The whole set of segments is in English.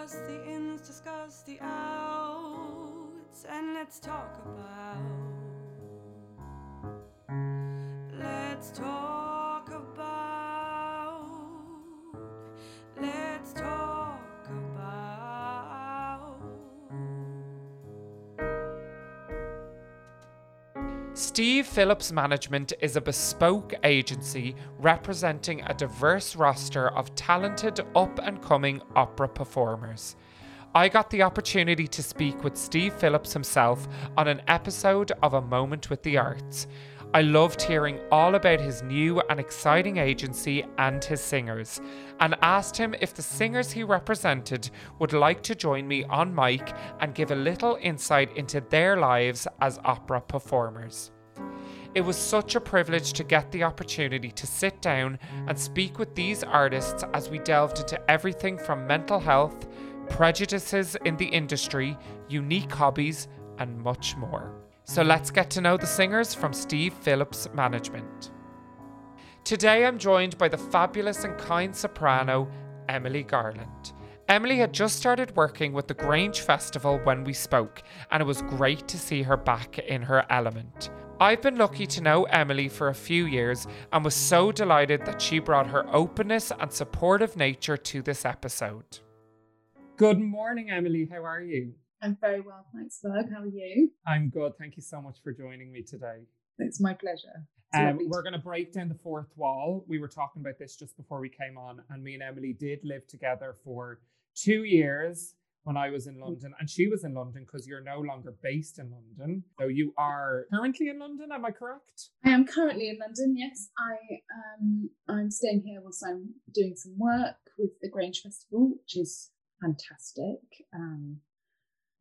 discuss the ins, discuss the outs, and let's talk about. Let's talk Steve Phillips Management is a bespoke agency representing a diverse roster of talented up and coming opera performers. I got the opportunity to speak with Steve Phillips himself on an episode of A Moment with the Arts. I loved hearing all about his new and exciting agency and his singers, and asked him if the singers he represented would like to join me on mic and give a little insight into their lives as opera performers. It was such a privilege to get the opportunity to sit down and speak with these artists as we delved into everything from mental health, prejudices in the industry, unique hobbies, and much more. So let's get to know the singers from Steve Phillips Management. Today I'm joined by the fabulous and kind soprano, Emily Garland. Emily had just started working with the Grange Festival when we spoke, and it was great to see her back in her element. I've been lucky to know Emily for a few years and was so delighted that she brought her openness and supportive nature to this episode. Good morning, Emily. How are you? I'm very well, thanks, Ferg. How are you? I'm good. Thank you so much for joining me today. It's my pleasure. Um, we're going to break down the fourth wall. We were talking about this just before we came on, and me and Emily did live together for two years when I was in London, and she was in London because you're no longer based in London. So you are currently in London, am I correct? I am currently in London. Yes, I um I'm staying here whilst I'm doing some work with the Grange Festival, which is fantastic. Um,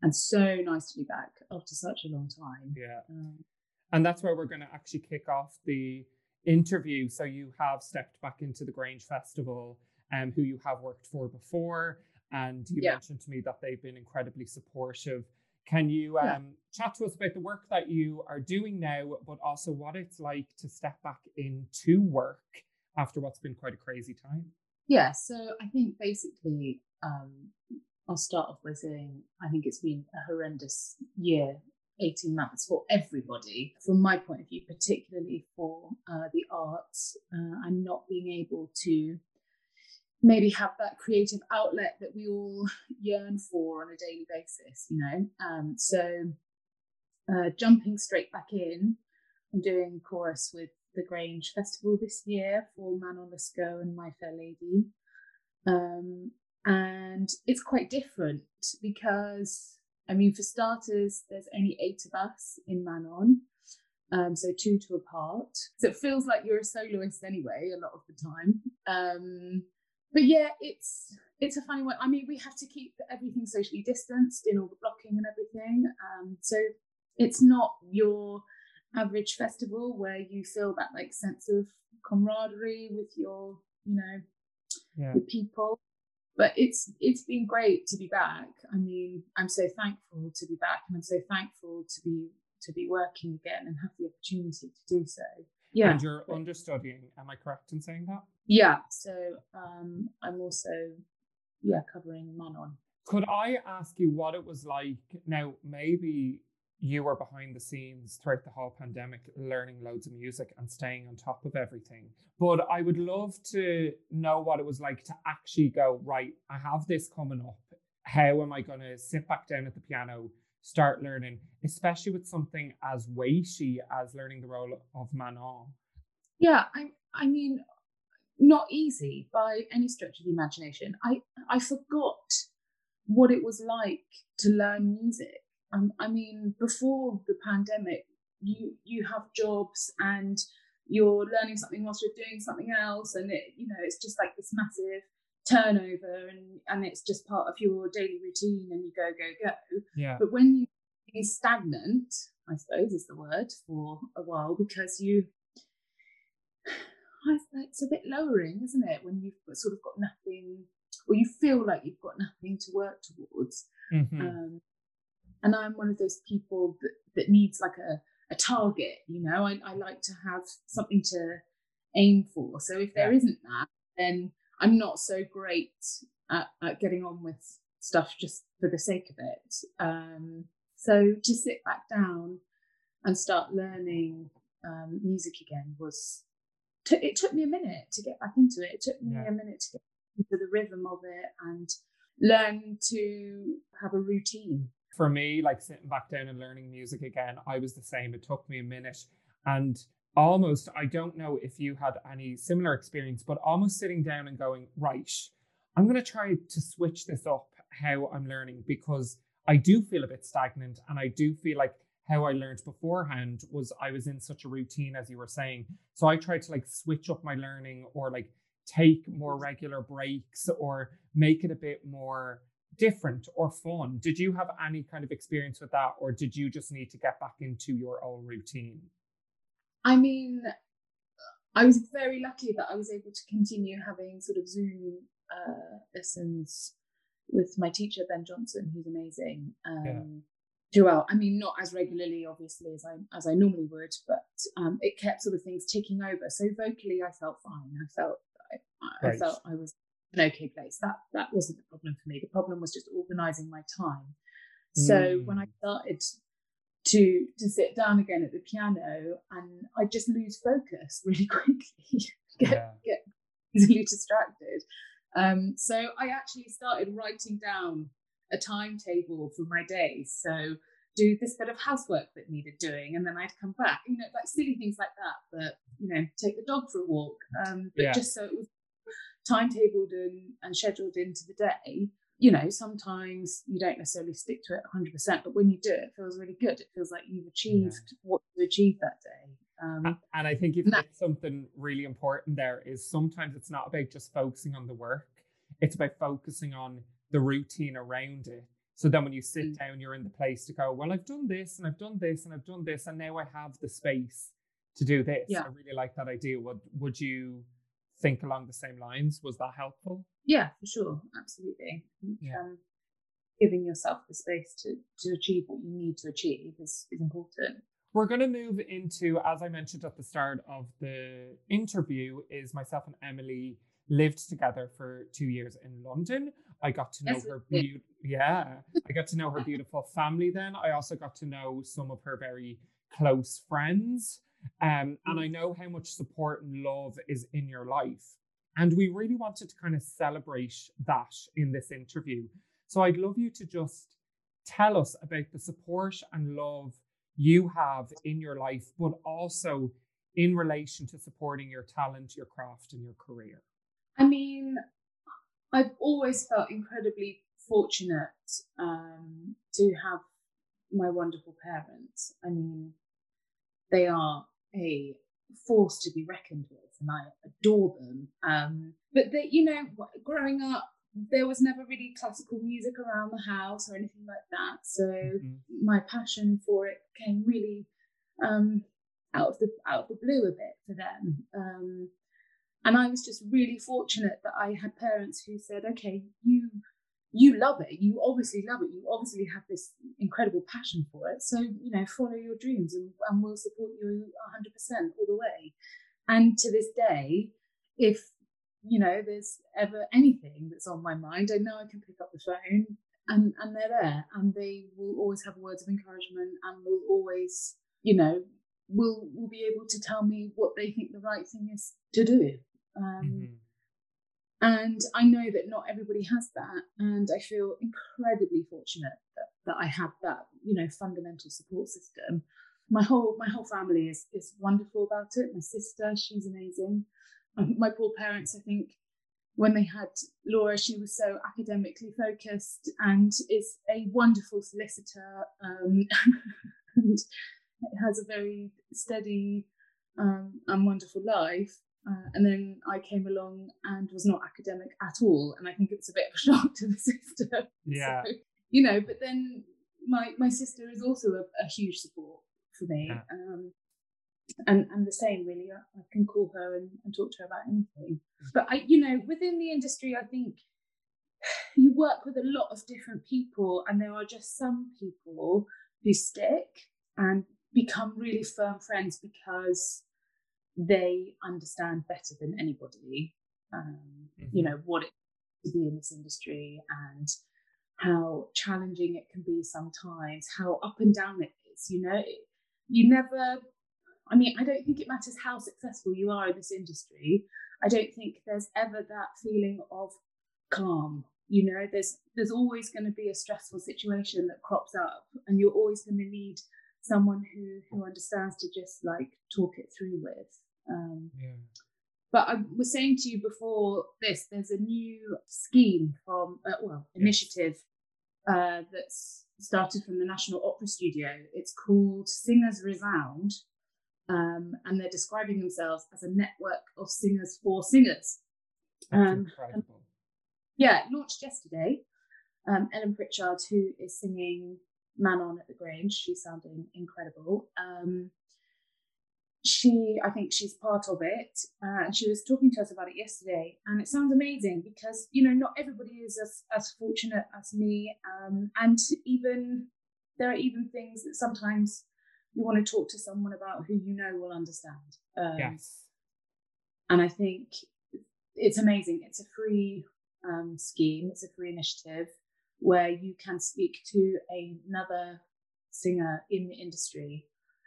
and so nice to be back after such a long time. Yeah. Um, And that's where we're going to actually kick off the interview. So you have stepped back into the Grange Festival, um, who you have worked for before, and you Yeah. mentioned to me that they've been incredibly supportive. Can you Yeah. um, chat to us about the work that you are doing now, but also what it's like to step back into work after what's been quite a crazy time? Yeah, so I think basically, um, I'll start off by saying I think it's been a horrendous year, 18 months for everybody. From my point of view, particularly for uh, the arts, uh, and not being able to maybe have that creative outlet that we all yearn for on a daily basis, you know? Um, so uh, jumping straight back in, I'm doing chorus with the Grange Festival this year for Manon Lescaut and My Fair Lady. Um, and it's quite different because, I mean, for starters, there's only eight of us in Manon, um, so two to a part. So it feels like you're a soloist anyway, a lot of the time. Um, but yeah, it's it's a funny one. I mean, we have to keep everything socially distanced in all the blocking and everything. Um, so it's not your average festival where you feel that like sense of camaraderie with your, you know, Yeah. with people. But it's it's been great to be back. I mean, I'm so thankful to be back, and I'm so thankful to be to be working again and have the opportunity to do so. Yeah, And you're understudying, am I correct in saying that? yeah. So um, I'm also yeah covering Manon. Could I ask you what it was like? Now, maybe you were behind the scenes throughout the whole pandemic, learning loads of music and staying on top of everything. But I would love to know what it was like to actually go, right, I have this coming up. How am I going to sit back down at the piano, start learning, especially with something as weighty as learning the role of Manon? Yeah, I I mean, not easy by any stretch of the imagination. I I forgot what it was like to learn music. Um, I mean, before the pandemic, you you have jobs and you're learning something whilst you're doing something else, and it you know it's just like this massive turnover, and and it's just part of your daily routine, and you go go go. Yeah. But when you be stagnant, I suppose is the word for a while, because you it's a bit lowering, isn't it? When you've sort of got nothing, or you feel like you've got nothing to work towards. Mhm. Um, and I'm one of those people that, that needs like a, a target, you know, I, I like to have something to aim for. So if there Yeah. not that, then I'm not so great at, at getting on with stuff just for the sake of it. Um, so to sit back down and start learning um, music again was t- it took me a minute to get back into it. It took me Yeah. a minute to get into the rhythm of it and learn to have a routine. For me, like sitting back down and learning music again, I was the same. It took me a minute. And almost, I don't know if you had any similar experience, but almost sitting down and going, right, I'm going to try to switch this up how I'm learning because I do feel a bit stagnant. And I do feel like how I learned beforehand was I was in such a routine, as you were saying. So I tried to like switch up my learning or like take more regular breaks or make it a bit more different or fun. Did you have any kind of experience with that, or did you just need to get back into your own routine? I mean, I was very lucky that I was able to continue having sort of Zoom uh, lessons with my teacher Ben Johnson, who's amazing. Um, Yeah. Throughout, I mean, not as regularly, obviously, as I as I normally would, but um, it kept sort of things ticking over. So vocally, I felt fine. I felt I, I felt I was an okay place. That that wasn't the problem for me. The problem was just organising my time. So when I Mm. started to to sit down again at the piano and I just lose focus really quickly, get Yeah. get easily distracted. Um, so I actually started writing down a timetable for my days. So do this bit of housework that needed doing, and then I'd come back. You know, like silly things like that. But you know, take the dog for a walk. Um, but Yeah. just so it was timetabled and, and scheduled into the day you know, sometimes you don't necessarily stick to it 100%, but when you do it, it feels really good. It feels like you've achieved what you achieved that day. Um, And I think you've No. something really important there is sometimes it's not about just focusing on the work, it's about focusing on the routine around it. So then when you sit Mm. down, you're in the place to go, well, I've done this and I've done this and I've done this, and now I have the space to do this. Yeah. I really like that idea. Would would you think along the same lines? Was that helpful? yeah, for sure. Absolutely. Think, Yeah. um, giving yourself the space to, to achieve what you need to achieve is, is important. We're going to move into, as I mentioned at the start of the interview, is myself and Emily lived together for two years in London. I got to know Yes, her beautiful, yeah, I got to know her beautiful family. Then I also got to know some of her very close friends, um, and I know how much support and love is in your life. And we really wanted to kind of celebrate that in this interview. So I'd love you to just tell us about the support and love you have in your life, but also in relation to supporting your talent, your craft, and your career. I mean, I've always felt incredibly fortunate um, to have my wonderful parents. I mean, they are a force to be reckoned with, and I adore them. Um, but that you know, growing up, there was never really classical music around the house or anything like that. So Mhm. my passion for it came really um, out of the out of the blue a bit for them. Um, and I was just really fortunate that I had parents who said, "Okay, you you love it. You obviously love it. You obviously have this incredible passion for it. So you know, follow your dreams, and, and we'll support you 100 percent all the way." And to this day, if you know there's ever anything that's on my mind, I know I can pick up the phone and and they're there, and they will always have words of encouragement, and will always, you know, will will be able to tell me what they think the right thing is to do. Um, Mhm. And I know that not everybody has that, and I feel incredibly fortunate that, that I have that, you know, fundamental support system. My whole my whole family is is wonderful about it. My sister, she's amazing. Um, my poor parents, I think, when they had Laura, she was so academically focused and is a wonderful solicitor um, and has a very steady um, and wonderful life. Uh, and then I came along and was not academic at all, and I think it's a bit of a shock to the system. Yeah. So, you know, but then my my sister is also a, a huge support for me. Yeah. Um, and and the same really. I, I can call her and, and talk to her about anything. But I, you know, within the industry, I think you work with a lot of different people, and there are just some people who stick and become really firm friends because they understand better than anybody, um, you Mhm. know, what it to be in this industry and how challenging it can be sometimes, how up and down it is. You know, you never, I mean, I don't think it matters how successful you are in this industry. I don't think there's ever that feeling of calm. You know, there's there's always going to be a stressful situation that crops up, and you're always going to need someone who who understands to just like talk it through with. Um, Yeah. but I was saying to you before this, there's a new scheme from, uh, well, Yes. initiative uh, that's started from the National Opera Studio. It's called Singers Resound, um, and they're describing themselves as a network of singers for singers. That's Um, incredible. Yeah, launched yesterday. Um, Ellen Pritchard, who is singing Manon at the Grange, she's sounding incredible. Um, she, I think she's part of it, uh, and she was talking to us about it yesterday, and it sounds amazing because you know not everybody is as as fortunate as me, um, and even there are even things that sometimes you want to talk to someone about who you know will understand. Um, yes. and I think it's amazing. It's a free um, scheme. It's a free initiative where you can speak to another singer in the industry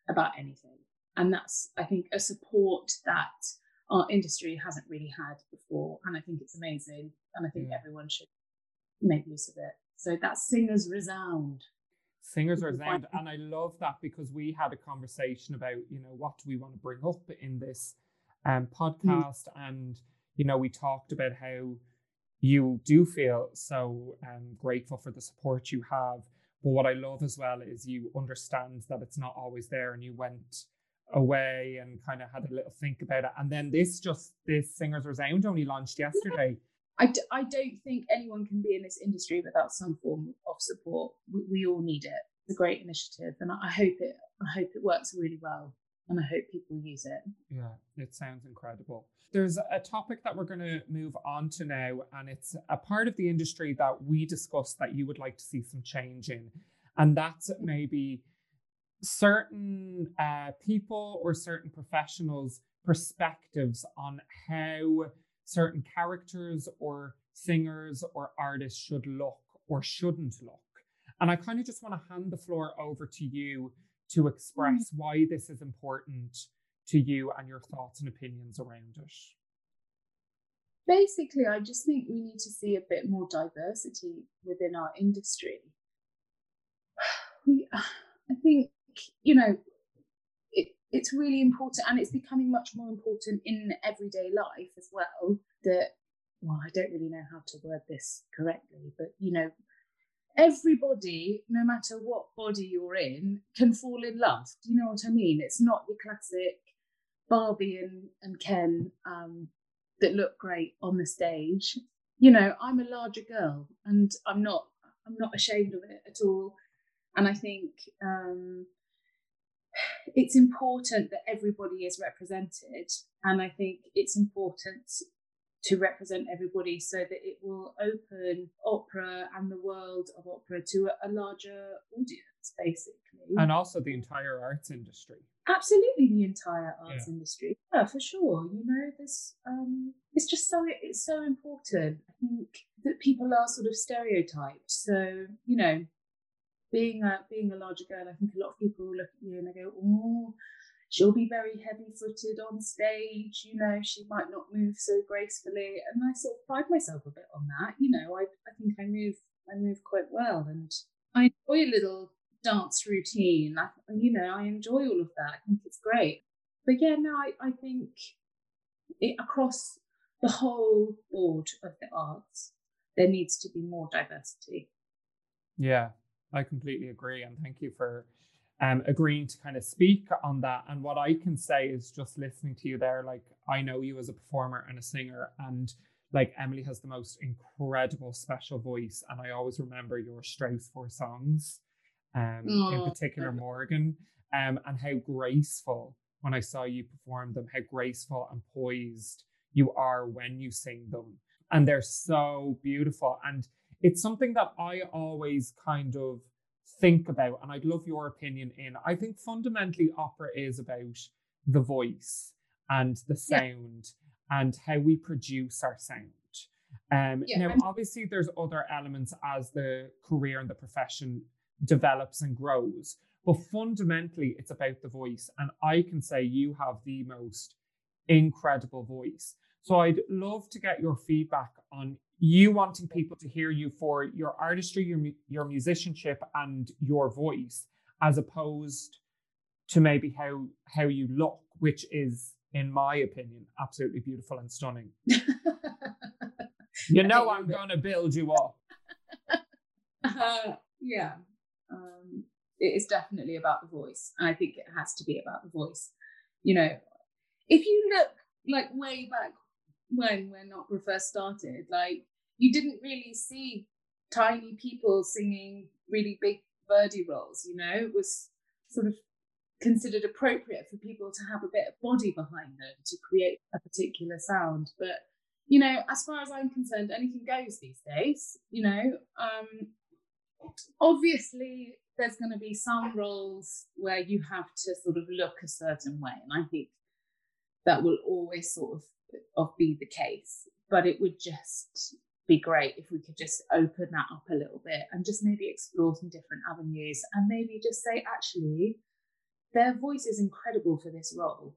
about anything, and that's I think a support that our industry hasn't really had before, and I think it's amazing, and I think Yeah. everyone should make use of it. So that's Singers Resound. Singers are people sound, find- and I love that because we had a conversation about you know what do we want to bring up in this um, podcast, and you know we talked about how you do feel so um, grateful for the support you have, but what I love as well is you understand that it's not always there, and you went away and kind of had a little think about it, and then this just this Singers Resound only launched yesterday. I, d- I don't think anyone can be in this industry without some form of support. We, we all need it. It's a great initiative, and I, I hope it. I hope it works really well, and I hope people use it. Yeah, it sounds incredible. There's a topic that we're going to move on to now, and it's a part of the industry that we discussed that you would like to see some change in. And that's maybe certain uh, people or certain professionals' perspectives on how certain characters or singers or artists should look or shouldn't look. And I kind of just want to hand the floor over to you to express why this is important to you and your thoughts and opinions around it. Basically, I just think we need to see a bit more diversity within our industry. We, I think, you know, it, it's really important, and it's becoming much more important in everyday life as well. That, well, I don't really know how to word this correctly, but you know, everybody, no matter what body you're in, can fall in love. Do you know what I mean? It's not the classic Barbie and, and Ken um, that look great on the stage. You know, I'm a larger girl, and I'm not. I'm not ashamed of it at all. And I think um, it's important that everybody is represented, and I think it's important to represent everybody so that it will open opera and the world of opera to a, a larger audience, basically. And also the entire arts industry. Absolutely, the entire arts Yeah. industry. Yeah, for sure. You know, this um, it's just so it's so important. I think that people are sort of stereotyped. So you know, being a being a larger girl, I think a lot of people look at you and they go, "Oh, she'll be very heavy-footed on stage. You know, she might not move so gracefully." And I sort of pride myself a bit on that. You know, I I think I move I move quite well, and I enjoy a little dance routine. I, you know, I enjoy all of that. I think it's great. But yeah, no, I, I think it, across the whole board of the arts, there needs to be more diversity. Yeah, I completely agree. And thank you for um, agreeing to kind of speak on that. And what I can say is just listening to you there, like, I know you as a performer and a singer, and like Emily has the most incredible special voice. And I always remember your Strauss four songs, um, in particular. Morgen, um, and how graceful when I saw you perform them, how graceful and poised you are when you sing them. And they're so beautiful. And it's something that I always kind of think about, and I'd love your opinion in. I think fundamentally, opera is about the voice and the Yeah. sound and how we produce our sound. Um, Yeah, now, obviously, there's other elements as the career and the profession develops and grows, but fundamentally, it's about the voice. And I can say you have the most incredible voice. So I'd love to get your feedback on you wanting people to hear you for your artistry, your your musicianship, and your voice, as opposed to maybe how how you look, which is, in my opinion, absolutely beautiful and stunning. You know, I'm going to build you up. Uh, yeah, um, it is definitely about the voice. And I think it has to be about the voice. You know, if you look like way back when when opera first started, like you didn't really see tiny people singing really big birdie roles. You know, it was sort of considered appropriate for people to have a bit of body behind them to create a particular sound. But you know, as far as I'm concerned, anything goes these days. You know, um, obviously there's going to be some roles where you have to sort of look a certain way, and I think that will always sort of, of be the case. But it would just be great if we could just open that up a little bit and just maybe explore some different avenues and maybe just say, actually, their voice is incredible for this role.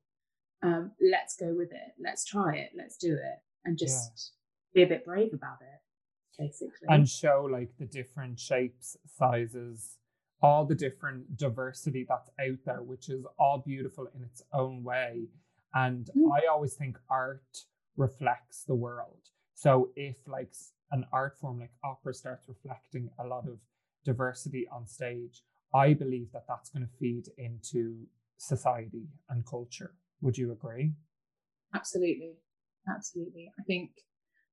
Um, let's go with it. Let's try it. Let's do it, and just be a bit brave about it, basically. and show like the different shapes, sizes, all the different diversity that's out there, which is all beautiful in its own way. And Mm. I always think art reflects the world. So if like an art form like opera starts reflecting a lot of diversity on stage, I believe that that's going to feed into society and culture. Would you agree? Absolutely. Absolutely. I think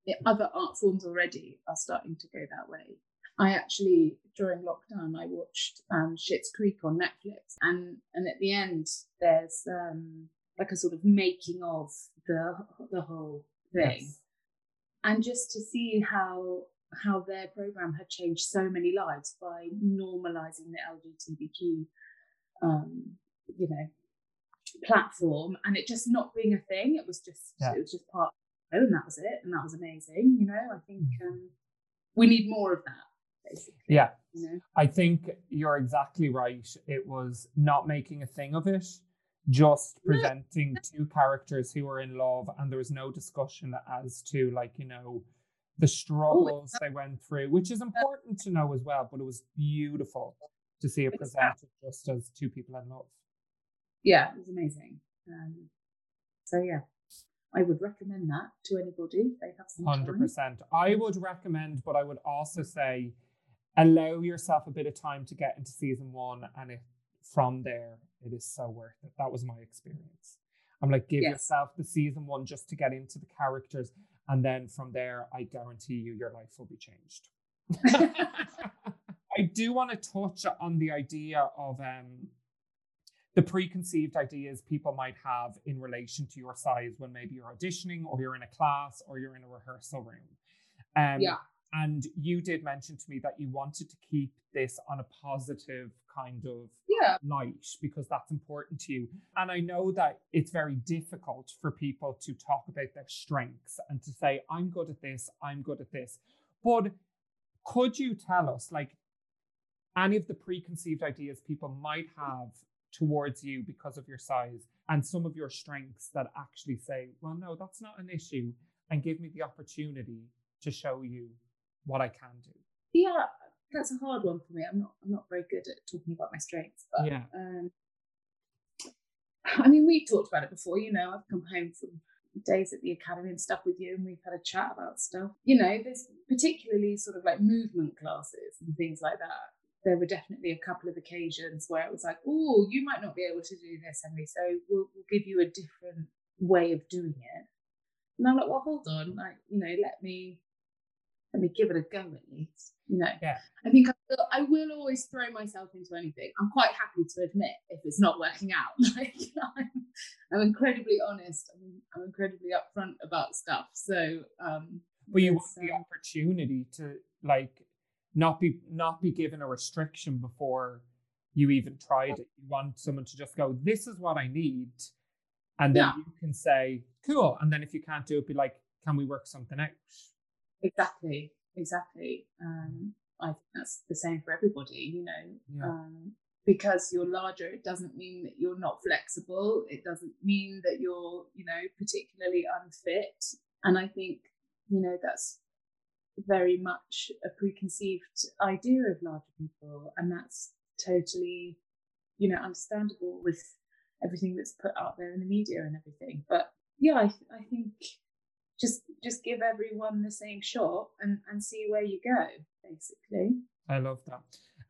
the other art forms already are starting to go that way. I actually, during lockdown, I watched um, Schitt's Creek on Netflix, and and at the end, there's um, like a sort of making of the the whole thing, Yes. and just to see how how their program had changed so many lives by normalizing the LGBTQ, um, you know, platform, and it just not being a thing. It was just Yeah. it was just part. Oh, and that was it, and that was amazing. You know, I think um, we need more of that, basically. Yeah. You know, I think you're exactly right. It was not making a thing of it, just presenting two characters who were in love, and there was no discussion as to, like, you know, the struggles they went through, which is important to know as well. But it was beautiful to see it presented just as two people in love. yeah, it was amazing. Um, so yeah, I would recommend that to anybody if they have some Hundred percent. I would recommend, but I would also say allow yourself a bit of time to get into season one, and it from there it is so worth it. That was my experience. I'm like, give Yes. yourself the season one just to get into the characters, and then from there, I guarantee you, your life will be changed. I do want to touch on the idea of um, the preconceived ideas people might have in relation to your size when maybe you're auditioning or you're in a class or you're in a rehearsal room. Um, Yeah. And you did mention to me that you wanted to keep this on a positive kind of yeah, light because that's important to you. And I know that it's very difficult for people to talk about their strengths and to say, I'm good at this, I'm good at this. But could you tell us, like, any of the preconceived ideas people might have towards you because of your size and some of your strengths that actually say, well, no, that's not an issue, and give me the opportunity to show you what I can do? yeah, that's a hard one for me. I'm not I'm not very good at talking about my strengths, but Yeah. um, I mean, we've talked about it before. You know, I've come home from days at the academy and stuff with you, and we've had a chat about stuff. You know, there's particularly sort of like movement classes and things like that. There were definitely a couple of occasions where it was like, "Oh, you might not be able to do this, Emily, so we'll, we'll give you a different way of doing it." And I'm like, "Well, hold on, like, you know, let me let me give it a go at least." You know, Yeah. I think I will, I will always throw myself into anything. I'm quite happy to admit if it's not working out. Like I'm, I'm incredibly honest. I'm, I'm incredibly upfront about stuff. So, um, But you want the um, opportunity to like not be not be given a restriction before you even tried it. You want someone to just go, "This is what I need," and then Yeah. you can say, "Cool." And then if you can't do it, be like, "Can we work something out?" Exactly, exactly. Um, I think that's the same for everybody, you know. Yeah. Um, because you're larger, it doesn't mean that you're not flexible. It doesn't mean that you're, you know, particularly unfit. And I think, you know, that's very much a preconceived idea of larger people. And that's totally, you know, understandable with everything that's put out there in the media and everything. But yeah, I, I think just just give everyone the same shot and, and see where you go, basically. I love that.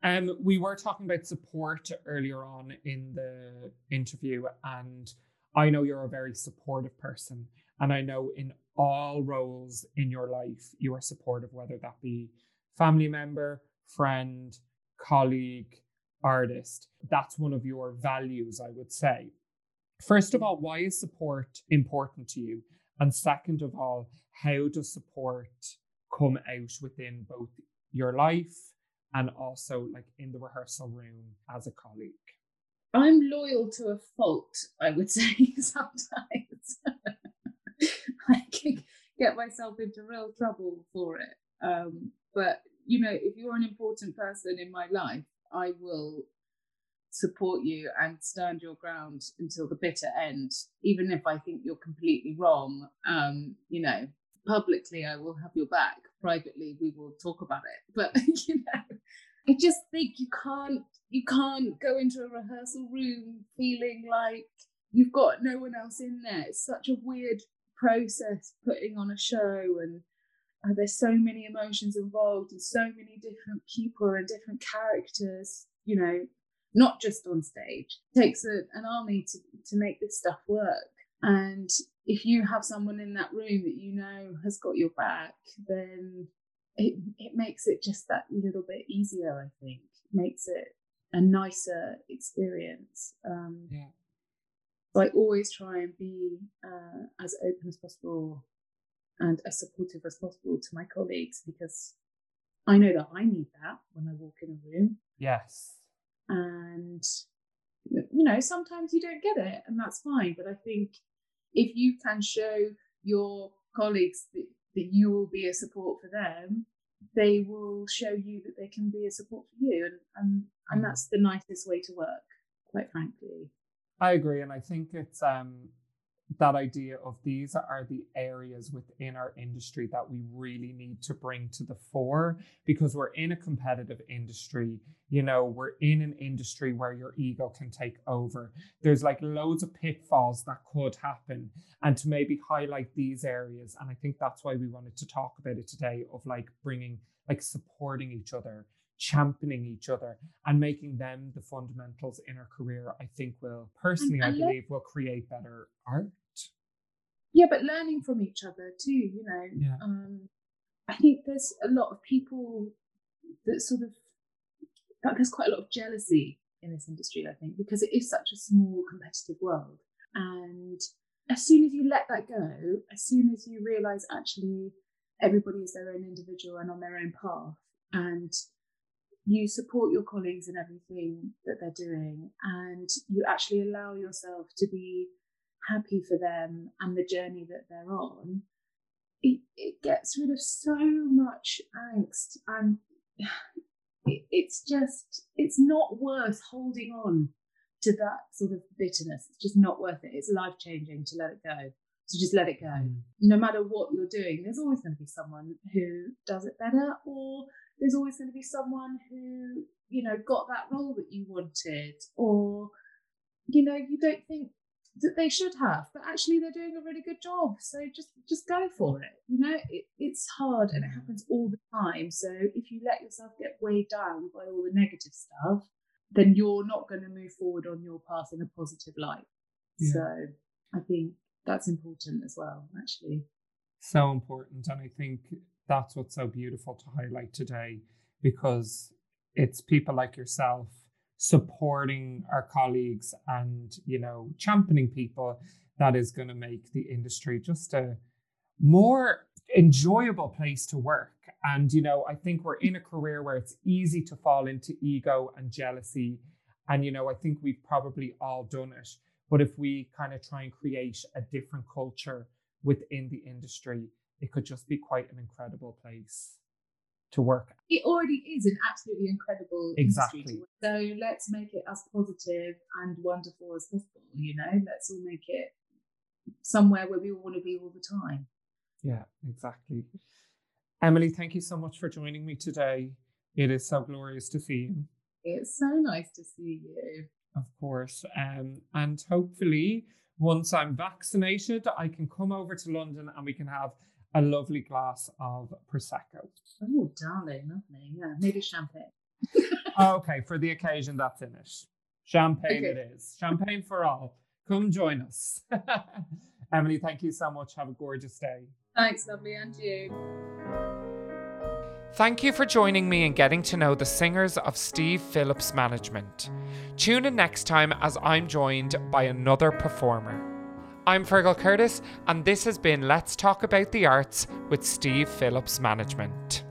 Um, we were talking about support earlier on in the interview, and I know you're a very supportive person. And I know in all roles in your life, you are supportive, whether that be family member, friend, colleague, artist. That's one of your values, I would say. First of all, why is support important to you? And second of all, how does support come out within both your life and also like in the rehearsal room as a colleague? I'm loyal to a fault, I would say sometimes. I can get myself into real trouble for it. Um, but you know, if you're an important person in my life, I will support you and stand your ground until the bitter end, even if I think you're completely wrong. Um, you know, publicly I will have your back. Privately, we will talk about it. But you know, I just think you can't you can't go into a rehearsal room feeling like you've got no one else in there. It's such a weird process putting on a show and uh, there's so many emotions involved and so many different people and different characters you know not just on stage. It takes a, an army to, to make this stuff work. And if you have someone in that room that you know has got your back then it, it makes it just that little bit easier i think. Makes it a nicer experience. Um, yeah. so I always try and be uh, as open as possible and as supportive as possible to my colleagues because I know that I need that when I walk in a room. Yes. And, you know, sometimes you don't get it, and that's fine. But I think if you can show your colleagues that, that you will be a support for them, they will show you that they can be a support for you. And, and, and mm. that's the nicest way to work, quite frankly. I agree, and I think it's um, that idea of these are the areas within our industry that we really need to bring to the fore because we're in a competitive industry. You know, we're in an industry where your ego can take over. There's like loads of pitfalls that could happen, and to maybe highlight these areas. And I think that's why we wanted to talk about it today of like bringing, like supporting each other championing each other and making them the fundamentals in our career, I think will personally, I believe, will create better art. Yeah, but learning from each other too, you know. Yeah. Um, I think there's a lot of people that sort of that there's quite a lot of jealousy in this industry, I think, because it is such a small competitive world. And as soon as you let that go, as soon as you realize actually everybody is their own individual and on their own path, and you support your colleagues in everything that they're doing and you actually allow yourself to be happy for them and the journey that they're on it, it gets rid of so much angst and it, it's just it's not worth holding on to that sort of bitterness. It's just not worth it. It's life changing to let it go. So just let it go. Mm. no matter what you're doing there's always going to be someone who does it better or there's always going to be someone who you know got that role that you wanted or you know you don't think that they should have but actually they're doing a really good job so just just go for it you know it, it's hard and it mm. happens all the time so if you let yourself get weighed down by all the negative stuff then you're not going to move forward on your path in a positive light yeah. so i think that's important as well actually so important and i think that's what's so beautiful to highlight today because it's people like yourself supporting our colleagues and you know championing people that is going to make the industry just a more enjoyable place to work. And you know i think we're in a career where it's easy to fall into ego and jealousy and you know i think we've probably all done it. But if we kind of try and create a different culture within the industry it could just be quite an incredible place to work. It already is an absolutely incredible Exactly. so let's make it as positive and wonderful as possible. You know, let's all make it somewhere where we all want to be all the time. Yeah, exactly. Emily, thank you so much for joining me today. It is so glorious to see you. It's so nice to see you. Of course. Um, and hopefully, once I'm vaccinated, I can come over to London and we can have a lovely glass of Prosecco. Oh, darling, lovely. Yeah, maybe champagne. Ah, okay, for the occasion, that's in it. Champagne Okay. it is. Champagne for all. Come join us. Emily, thank you so much. Have a gorgeous day. Thanks, lovely, and you. Thank you for joining me in getting to know the singers of Steve Phillips Management. Tune in next time as I'm joined by another performer. I'm Fergal Curtis, and this has been Let's Talk About the Arts with Steve Phillips Management.